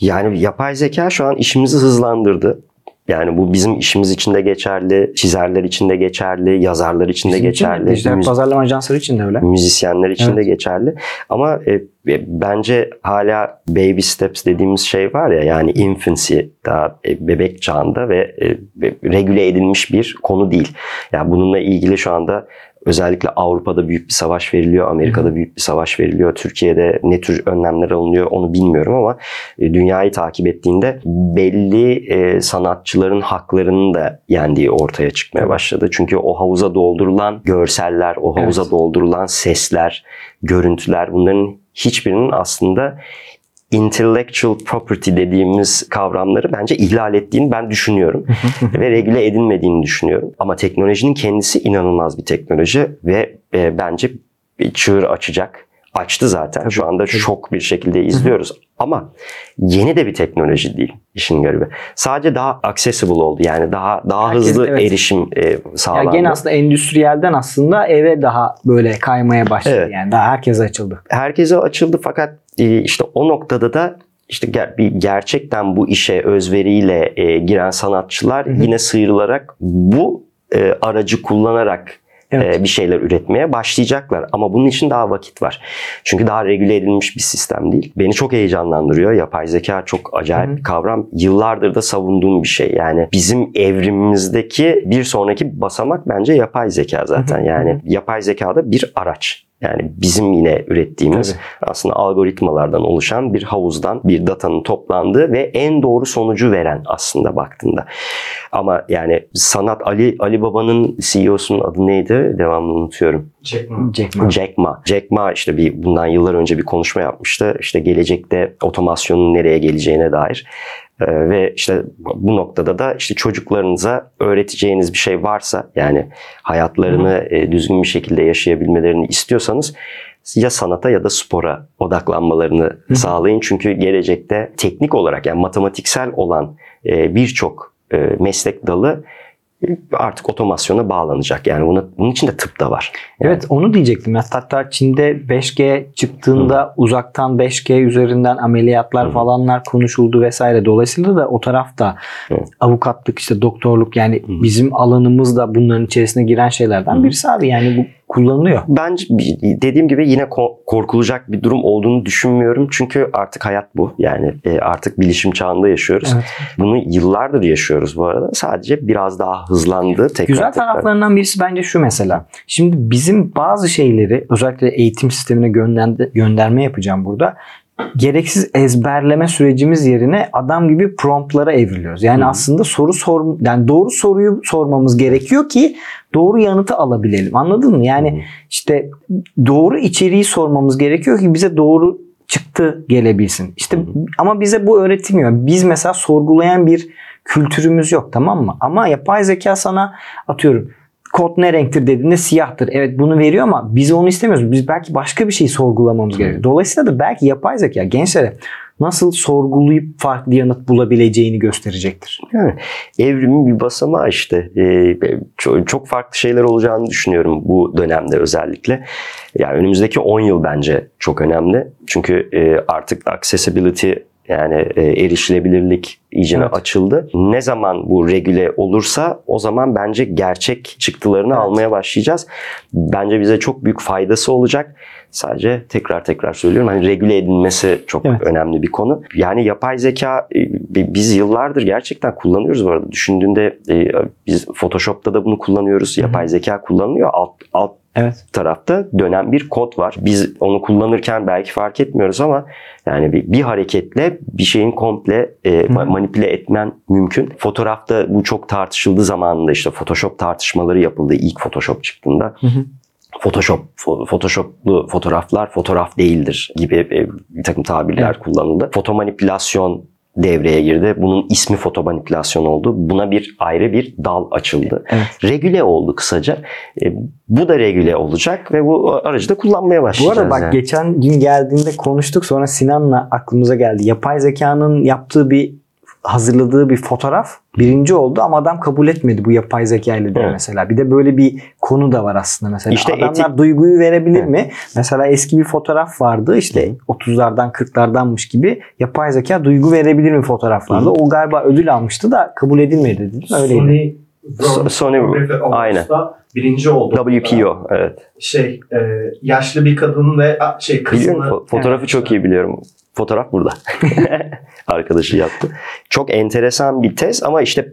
Yani yapay zeka şu an işimizi hızlandırdı. Yani bu bizim işimiz için de geçerli, çizerler için de geçerli, yazarlar için de Bizim de, geçerli, dijital müzi- pazarlama ajansları için de öyle. müzisyenler için Evet. de geçerli. Ama e, e, bence hala baby steps dediğimiz şey var ya yani infancy daha e, bebek çağında ve e, regüle edilmiş bir konu değil. Yani bununla ilgili şu anda özellikle Avrupa'da büyük bir savaş veriliyor, Amerika'da büyük bir savaş veriliyor, Türkiye'de ne tür önlemler alınıyor onu bilmiyorum ama e, dünyayı takip ettiğinde belli e, sanatçıların haklarının da yendiği ortaya çıkmaya başladı. Çünkü o havuza doldurulan görseller, o havuza Evet. doldurulan sesler, görüntüler bunların hiçbirinin aslında intellectual property dediğimiz kavramları bence ihlal ettiğini ben düşünüyorum ve regüle edilmediğini düşünüyorum. Ama teknolojinin kendisi inanılmaz bir teknoloji ve e, bence bir çığır açacak. Açtı zaten. Şu anda şok bir şekilde izliyoruz. Ama yeni de bir teknoloji değil işin garibi. Sadece daha accessible oldu. Yani daha daha Herkes- hızlı evet. erişim e, Ya sağlandı. gene aslında endüstriyelden aslında eve daha böyle kaymaya başladı. Evet. Yani daha herkese açıldı. herkese açıldı fakat işte o noktada da işte ger- bir gerçekten bu işe özveriyle e, giren sanatçılar Hı hı. yine sıyrılarak bu e, aracı kullanarak Evet. e, bir şeyler üretmeye başlayacaklar. Ama bunun için daha vakit var. Çünkü daha regüle edilmiş bir sistem değil. Beni çok heyecanlandırıyor. Yapay zeka çok acayip Hı hı. bir kavram. Yıllardır da savunduğum bir şey. Yani bizim evrimimizdeki bir sonraki basamak bence yapay zeka zaten. Hı hı. Yani yapay zeka da bir araç. Yani bizim yine ürettiğimiz Tabii. aslında algoritmalardan oluşan bir havuzdan bir datanın toplandığı ve en doğru sonucu veren aslında baktığında. Ama yani sanat Ali Ali Baba'nın CEO'sunun adı neydi? Devamlı unutuyorum. Çekme. Jack Ma. Jack Ma. Jack Ma işte bir bundan yıllar önce bir konuşma yapmıştı. İşte gelecekte otomasyonun nereye geleceğine dair. Ee, ve işte bu noktada da işte çocuklarınıza öğreteceğiniz bir şey varsa yani hayatlarını e, düzgün bir şekilde yaşayabilmelerini istiyorsanız ya sanata ya da spora odaklanmalarını hı. sağlayın. Çünkü gelecekte teknik olarak yani matematiksel olan e, birçok e, meslek dalı artık otomasyona bağlanacak. Yani buna, bunun için de tıp da var. Yani Evet onu diyecektim. Hatta Çin'de 5G çıktığında uzaktan 5G üzerinden ameliyatlar Hı. falanlar konuşuldu vesaire. Dolayısıyla da o tarafta Hı. avukatlık işte doktorluk yani Hı. bizim alanımız da bunların içerisine giren şeylerden Hı. birisi abi. Yani bu kullanılıyor. Bence dediğim gibi yine ko- korkulacak bir durum olduğunu düşünmüyorum. Çünkü artık hayat bu. Yani e, artık bilişim çağında yaşıyoruz. Evet. Bunu yıllardır yaşıyoruz bu arada. Sadece biraz daha hızlandı. Tekrar Güzel tekrar. taraflarından birisi bence şu mesela. Şimdi bizim bazı şeyleri özellikle eğitim sistemine gönderme yapacağım burada. Gereksiz ezberleme sürecimiz yerine adam gibi promptlara evriliyoruz. Yani Hı. aslında soru sor yani doğru soruyu sormamız gerekiyor ki doğru yanıtı alabilelim. Anladın mı? Yani Hı. işte doğru içeriği sormamız gerekiyor ki bize doğru çıktı gelebilsin. İşte Hı ama bize bu öğretilmiyor. Biz mesela sorgulayan bir kültürümüz yok tamam mı? Ama yapay zeka sana atıyorum kod ne renktir dediğinde siyahtır. Evet bunu veriyor ama biz onu istemiyoruz. Biz belki başka bir şey sorgulamamız gerekiyor. Dolayısıyla da belki yapay zeka gençlere nasıl sorgulayıp farklı yanıt bulabileceğini gösterecektir. Yani evrimin bir basamağı işte. Ee, çok, çok farklı şeyler olacağını düşünüyorum bu dönemde özellikle. Yani önümüzdeki 10 yıl bence çok önemli. Çünkü e, artık accessibility yani e, erişilebilirlik iyicene Evet. açıldı. Ne zaman bu regüle olursa o zaman bence gerçek çıktılarını Evet. almaya başlayacağız. Bence bize çok büyük faydası olacak. Sadece tekrar tekrar söylüyorum hani regüle edilmesi çok Evet. önemli bir konu. Yani yapay zeka e, biz yıllardır gerçekten kullanıyoruz bu arada. Düşündüğünde e, biz Photoshop'ta da bunu kullanıyoruz. Yapay zeka kullanılıyor. Alt, alt Evet. tarafta dönen bir kod var. Biz onu kullanırken belki fark etmiyoruz ama yani bir, bir hareketle bir şeyin komple e, manipüle etmen mümkün. Fotoğrafta bu çok tartışıldı zamanında işte Photoshop tartışmaları yapıldı ilk Photoshop çıktığında. Hı hı. Photoshop, Photoshop'lu fotoğraflar fotoğraf değildir gibi e, bir takım tabirler Evet. kullanıldı. Fotomanipülasyon devreye girdi. Bunun ismi fotomanipülasyon oldu. Buna bir ayrı bir dal açıldı. Evet. Regüle oldu kısaca. E, bu da regüle olacak ve bu aracı da kullanmaya Bu başlayacağız. arada bak yani. geçen gün geldiğinde konuştuk sonra Sinan'la aklımıza geldi. Yapay zekanın yaptığı bir hazırladığı bir fotoğraf birinci oldu ama adam kabul etmedi bu yapay zeka ile diye Evet. mesela. Bir de böyle bir konu da var aslında mesela. İşte Adamlar etik- duyguyu verebilir Evet. mi? Mesela eski bir fotoğraf vardı işte Hı. 30'lardan 40'lardanmış gibi yapay zeka duygu verebilir mi fotoğraflarda? Hı. O galiba ödül almıştı da kabul edilmedi mi? Öyleydi. Sony, So- Sony- aynen. Birinci oldu. WPO evet. Şey, e, yaşlı bir kadın ve a, şey Biliyorum kızını... fo- fotoğrafı Evet. çok iyi biliyorum. Fotoğraf burada. Arkadaşı yaptı. Çok enteresan bir tez ama işte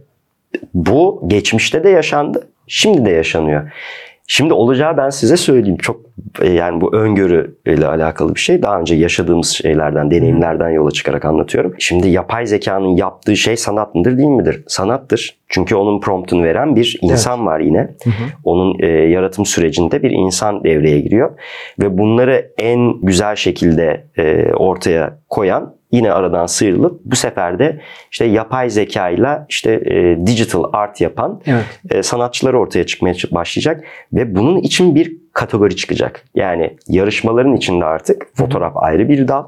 bu geçmişte de yaşandı. Şimdi de yaşanıyor. Şimdi olacağı ben size söyleyeyim. Çok e, yani bu öngörü ile alakalı bir şey. Daha önce yaşadığımız şeylerden, deneyimlerden yola çıkarak anlatıyorum. Şimdi yapay zekanın yaptığı şey sanat mıdır değil midir? Sanattır. Çünkü onun promptunu veren bir insan var yine. Hı hı. Onun e, yaratım sürecinde bir insan devreye giriyor ve bunları en güzel şekilde e, ortaya koyan yine aradan sıyrılıp bu sefer de işte yapay zekayla işte e, digital art yapan Evet. e, sanatçılar ortaya çıkmaya başlayacak ve bunun için bir kategori çıkacak. Yani yarışmaların içinde artık fotoğraf ayrı bir dal,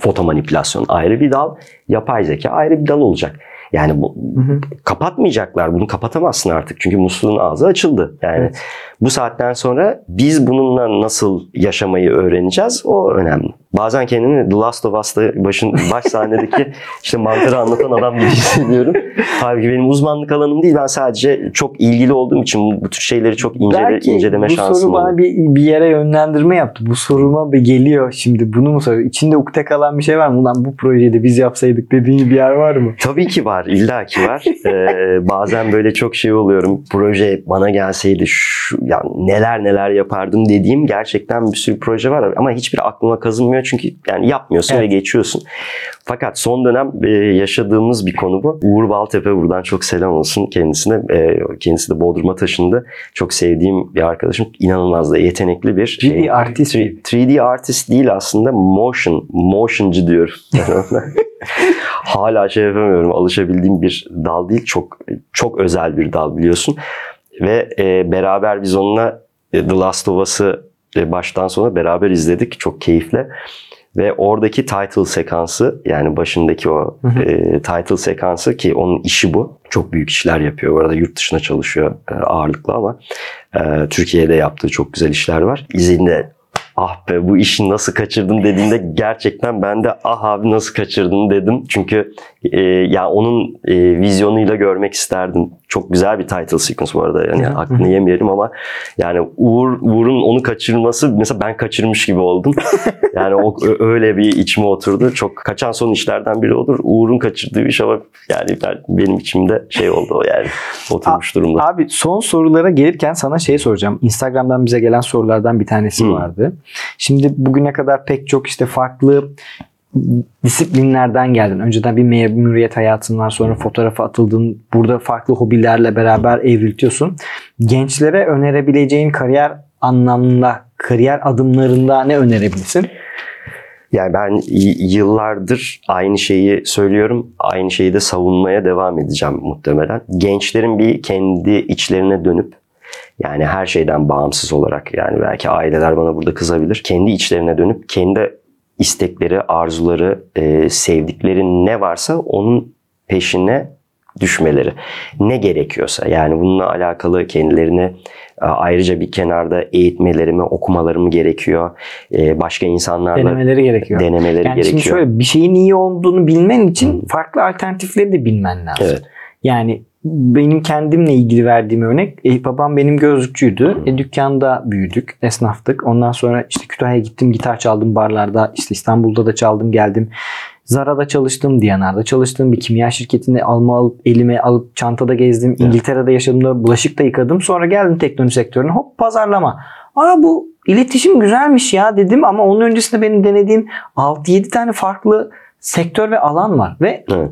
foto manipülasyon ayrı bir dal, yapay zeka ayrı bir dal olacak. Yani bu Hı hı. kapatmayacaklar. Bunu kapatamazsın artık. Çünkü musluğun ağzı açıldı. Yani Evet. bu saatten sonra biz bununla nasıl yaşamayı öğreneceğiz o önemli. Bazen kendimi The Last of Us'ta başın, baş sahnedeki işte mantarı anlatan adam gibi hissediyorum. Halbuki benim uzmanlık alanım değil. Ben sadece çok ilgili olduğum için bu, bu tür şeyleri çok incele, Belki inceleme bu şansım soru bana oldu. bir, bir yere yönlendirme yaptı. Bu soruma bir geliyor şimdi. Bunu mu soruyor? İçinde ukde kalan bir şey var mı? Ulan bu projede biz yapsaydık dediğin bir yer var mı? Tabii ki var, illa ki var. Ee, bazen böyle çok şey oluyorum. Proje bana gelseydi şu, ya neler neler yapardım dediğim gerçekten bir sürü proje var ama hiçbir aklıma kazınmıyor çünkü yani yapmıyorsun Evet. ve geçiyorsun. Fakat son dönem e, yaşadığımız bir konu bu. Uğur Baltepe buradan çok selam olsun kendisine. E, kendisi de Bodrum'a taşındı. Çok sevdiğim bir arkadaşım. İnanılmaz da yetenekli bir 3D artist. 3D artist değil aslında motion, ben ona. Hala şey yapamıyorum. Alışabildiğim bir dal değil. Çok çok özel bir dal biliyorsun. Ve e, beraber biz onunla e, The Last of Us'ı e, baştan sona beraber izledik. Çok keyifle. Ve oradaki title sekansı yani başındaki o Hı hı. e, title sekansı ki onun işi bu. Çok büyük işler yapıyor. Bu arada yurt dışına çalışıyor e, ağırlıklı ama e, Türkiye'de yaptığı çok güzel işler var. İzinde ah be bu işi nasıl kaçırdım dediğinde gerçekten ben de ah abi nasıl kaçırdın dedim. Çünkü e, ya onun e, vizyonuyla görmek isterdim. Çok güzel bir title sequence bu arada. Yani hakkını yemeyelim ama yani Uğur Uğur'un onu kaçırması mesela ben kaçırmış gibi oldum. yani o öyle bir içime oturdu. Çok kaçan son işlerden biri olur. Uğur'un kaçırdığı iş ama yani ben, benim içimde şey oldu o yani oturmuş durumda. Abi son sorulara gelirken sana şey soracağım. Instagram'dan bize gelen sorulardan bir tanesi Hı. vardı. Şimdi bugüne kadar pek çok işte farklı disiplinlerden geldin. Önceden bir memuriyet hayatın var. Sonra fotoğrafa atıldın. Burada farklı hobilerle beraber evriltiyorsun. Gençlere önerebileceğin kariyer anlamında, kariyer adımlarında ne önerebilirsin? Yani ben yıllardır aynı şeyi söylüyorum. Aynı şeyi de savunmaya devam edeceğim muhtemelen. Gençlerin bir kendi içlerine dönüp yani her şeyden bağımsız olarak yani belki aileler bana burada kızabilir. Kendi içlerine dönüp kendi istekleri, arzuları, e, sevdikleri ne varsa onun peşine düşmeleri. Ne gerekiyorsa yani bununla alakalı kendilerini e, ayrıca bir kenarda eğitmeleri mi, okumaları mı gerekiyor? E, başka insanlarla Denemeleri gerekiyor. denemeleri yani gerekiyor. şimdi şöyle bir şeyin iyi olduğunu bilmen için farklı alternatifleri de bilmen lazım. Evet. Yani benim kendimle ilgili verdiğim örnek e, babam benim gözlükçüydü. E, dükkanda büyüdük, esnaftık. Ondan sonra işte Kütahya'ya gittim, gitar çaldım barlarda. işte İstanbul'da da çaldım, geldim. Zara'da çalıştım, Diyanar'da çalıştım. Bir kimya şirketinde alma alıp elime alıp çantada gezdim. İngiltere'de yaşadığımda bulaşık da yıkadım. Sonra geldim teknoloji sektörüne. Hop pazarlama. Aa bu iletişim güzelmiş ya dedim ama onun öncesinde benim denediğim 6-7 tane farklı sektör ve alan var ve Evet.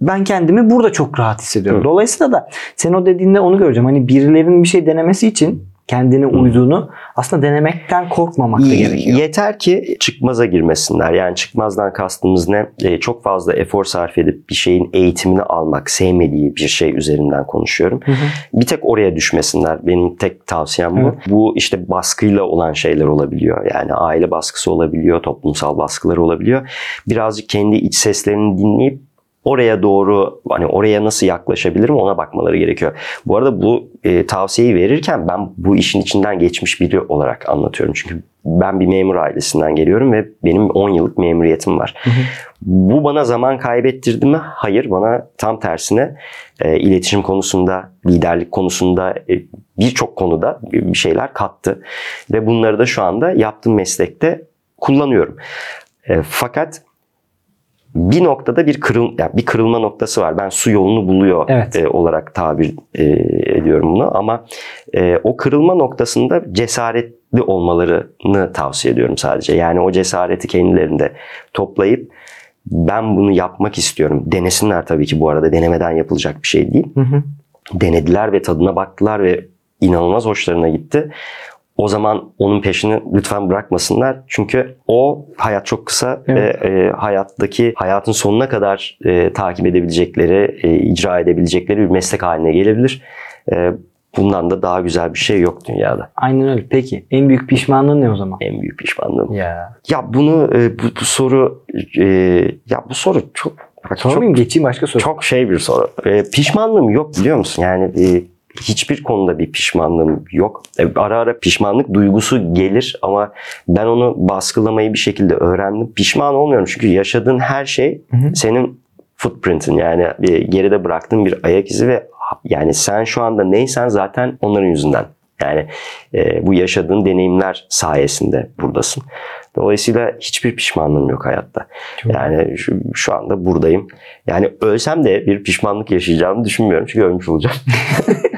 Ben kendimi burada çok rahat hissediyorum. Hı. Dolayısıyla da sen o dediğinde onu göreceğim. Hani birilerinin bir şey denemesi için kendine uyduğunu aslında denemekten korkmamak da gerekiyor. Yeter ki çıkmaza girmesinler. Yani çıkmazdan kastımız ne? E, çok fazla efor sarf edip bir şeyin eğitimini almak, sevmediği bir şey üzerinden konuşuyorum. Hı hı. Bir tek oraya düşmesinler. Benim tek tavsiyem bu. Evet. Bu işte baskıyla olan şeyler olabiliyor. Yani aile baskısı olabiliyor, toplumsal baskıları olabiliyor. Birazcık kendi iç seslerini dinleyip oraya doğru hani oraya nasıl yaklaşabilirim ona bakmaları gerekiyor. Bu arada bu e, tavsiyeyi verirken ben bu işin içinden geçmiş biri olarak anlatıyorum. Çünkü ben bir memur ailesinden geliyorum ve benim 10 yıllık memuriyetim var. hı. Bu bana zaman kaybettirdi mi? Hayır bana tam tersine e, iletişim konusunda, liderlik konusunda e, birçok konuda bir şeyler kattı. Ve bunları da şu anda yaptığım meslekte kullanıyorum. E, fakat bir noktada bir kırıl yani bir kırılma noktası var. Ben su yolunu buluyor Evet. e, olarak tabir e, ediyorum bunu ama e, o kırılma noktasında cesaretli olmalarını tavsiye ediyorum sadece. Yani o cesareti kendilerinde toplayıp ben bunu yapmak istiyorum. Denesinler tabii ki bu arada denemeden yapılacak bir şey değil. Hı hı. Denediler ve tadına baktılar ve inanılmaz hoşlarına gitti. O zaman onun peşini lütfen bırakmasınlar. Çünkü o hayat çok kısa Evet. ve e, hayattaki hayatın sonuna kadar e, takip edebilecekleri, e, icra edebilecekleri bir meslek haline gelebilir. E, bundan da daha güzel bir şey yok dünyada. Aynen öyle. Peki en büyük pişmanlığın ne o zaman? En büyük pişmanlığım. Ya. Ya bunu e, bu, bu soru e, ya bu soru çok bak, çok Sormayayım geçeyim başka soru. çok şey bir soru. E, pişmanlığım yok biliyor musun? Yani e, hiçbir konuda bir pişmanlığım yok. E, ara ara pişmanlık duygusu gelir ama ben onu baskılamayı bir şekilde öğrendim. Pişman olmuyorum çünkü yaşadığın her şey Hı hı. senin footprint'in yani bir geride bıraktığın bir ayak izi ve yani sen şu anda neysen zaten onların yüzünden. Yani e, bu yaşadığın deneyimler sayesinde buradasın. Dolayısıyla hiçbir pişmanlığım yok hayatta. Çok- Yani şu, şu anda buradayım. Yani ölsem de bir pişmanlık yaşayacağımı düşünmüyorum. Çünkü ölmüş olacağım.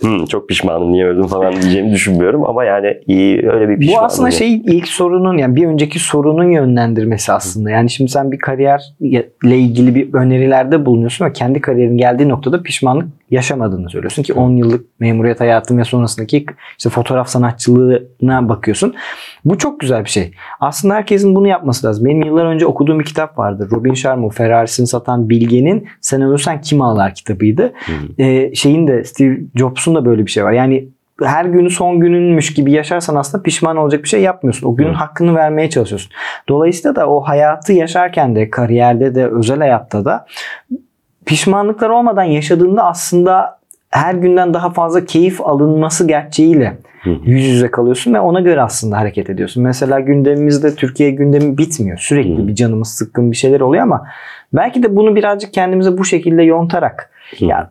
Hmm, çok pişmanım niye öldüm falan diyeceğimi düşünmüyorum. Ama yani iyi, öyle bir Bu pişmanlığım aslında şey ilk sorunun yani bir önceki sorunun yönlendirmesi aslında. Yani şimdi sen bir kariyerle ilgili bir önerilerde bulunuyorsun ve kendi kariyerin geldiği noktada pişmanlık yaşamadığını söylüyorsun ki 10 yıllık memuriyet hayatın ve sonrasındaki işte fotoğraf sanatçılığına bakıyorsun. Bu çok güzel bir şey. Aslında herkesin bunu yapması lazım. Benim yıllar önce okuduğum bir kitap vardı. Robin Sharma, Ferrari'sini satan Bilge'nin Sen Ölürsen Kim Ağlar kitabıydı. Hı. Ee, şeyin de Steve Jobs'un da böyle bir şey var. Yani her günü son gününmüş gibi yaşarsan aslında pişman olacak bir şey yapmıyorsun. O günün Hı. hakkını vermeye çalışıyorsun. Dolayısıyla da o hayatı yaşarken de kariyerde de özel hayatta da pişmanlıklar olmadan yaşadığında aslında her günden daha fazla keyif alınması gerçeğiyle yüz yüze kalıyorsun ve ona göre aslında hareket ediyorsun. Mesela gündemimizde Türkiye gündemi bitmiyor. Sürekli bir canımız sıkkın bir şeyler oluyor ama belki de bunu birazcık kendimize bu şekilde yontarak Hı. ya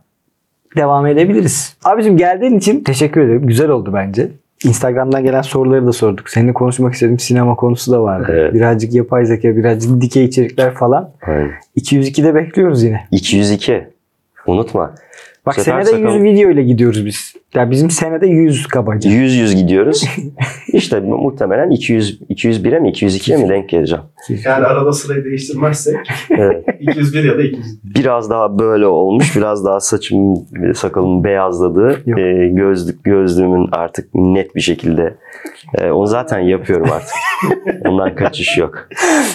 devam edebiliriz. Abicim geldiğin için teşekkür ederim. Güzel oldu bence. Instagram'dan gelen soruları da sorduk. Seninle konuşmak istediğim sinema konusu da vardı. Evet. Birazcık yapay zeka, birazcık dikey içerikler falan. Aynen. 202'de bekliyoruz yine. 202. Unutma. Bak senede 100 sakal- video ile gidiyoruz biz. Ya bizim senede 100 kabaca. 100 100 gidiyoruz. işte muhtemelen 200 201'e mi 202'ye mi denk geleceğim. Yani arada sırayı değiştirmezsek Evet. 201 ya da 200. Biraz daha böyle olmuş. Biraz daha saçım, sakalım beyazladı. Yok. Ee, gözlük, gözlüğümün artık net bir şekilde. Ee, onu zaten yapıyorum artık. Ondan kaçış yok.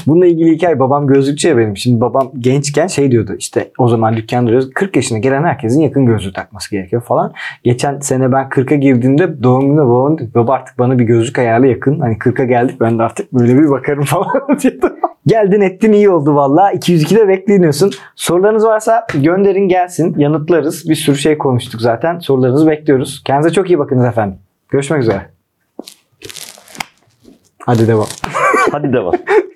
Bununla ilgili hikaye babam gözlükçü ya benim. Şimdi babam gençken şey diyordu işte o zaman dükkan duruyoruz. 40 yaşına gelen herkesin yakın gözlüğü takması gerekiyor falan. Geçen sene ben 40'a girdiğimde doğum gününde babam dedi, baba artık bana bir gözlük ayarla yakın. Hani 40'a geldik ben de artık böyle bir bakarım falan diyordu. Geldin ettin iyi oldu valla. 202'de bekleniyorsun. Sorularınız varsa gönderin gelsin. Yanıtlarız. Bir sürü şey konuştuk zaten. Sorularınızı bekliyoruz. Kendinize çok iyi bakınız efendim. Görüşmek üzere. Hadi devam. Hadi devam.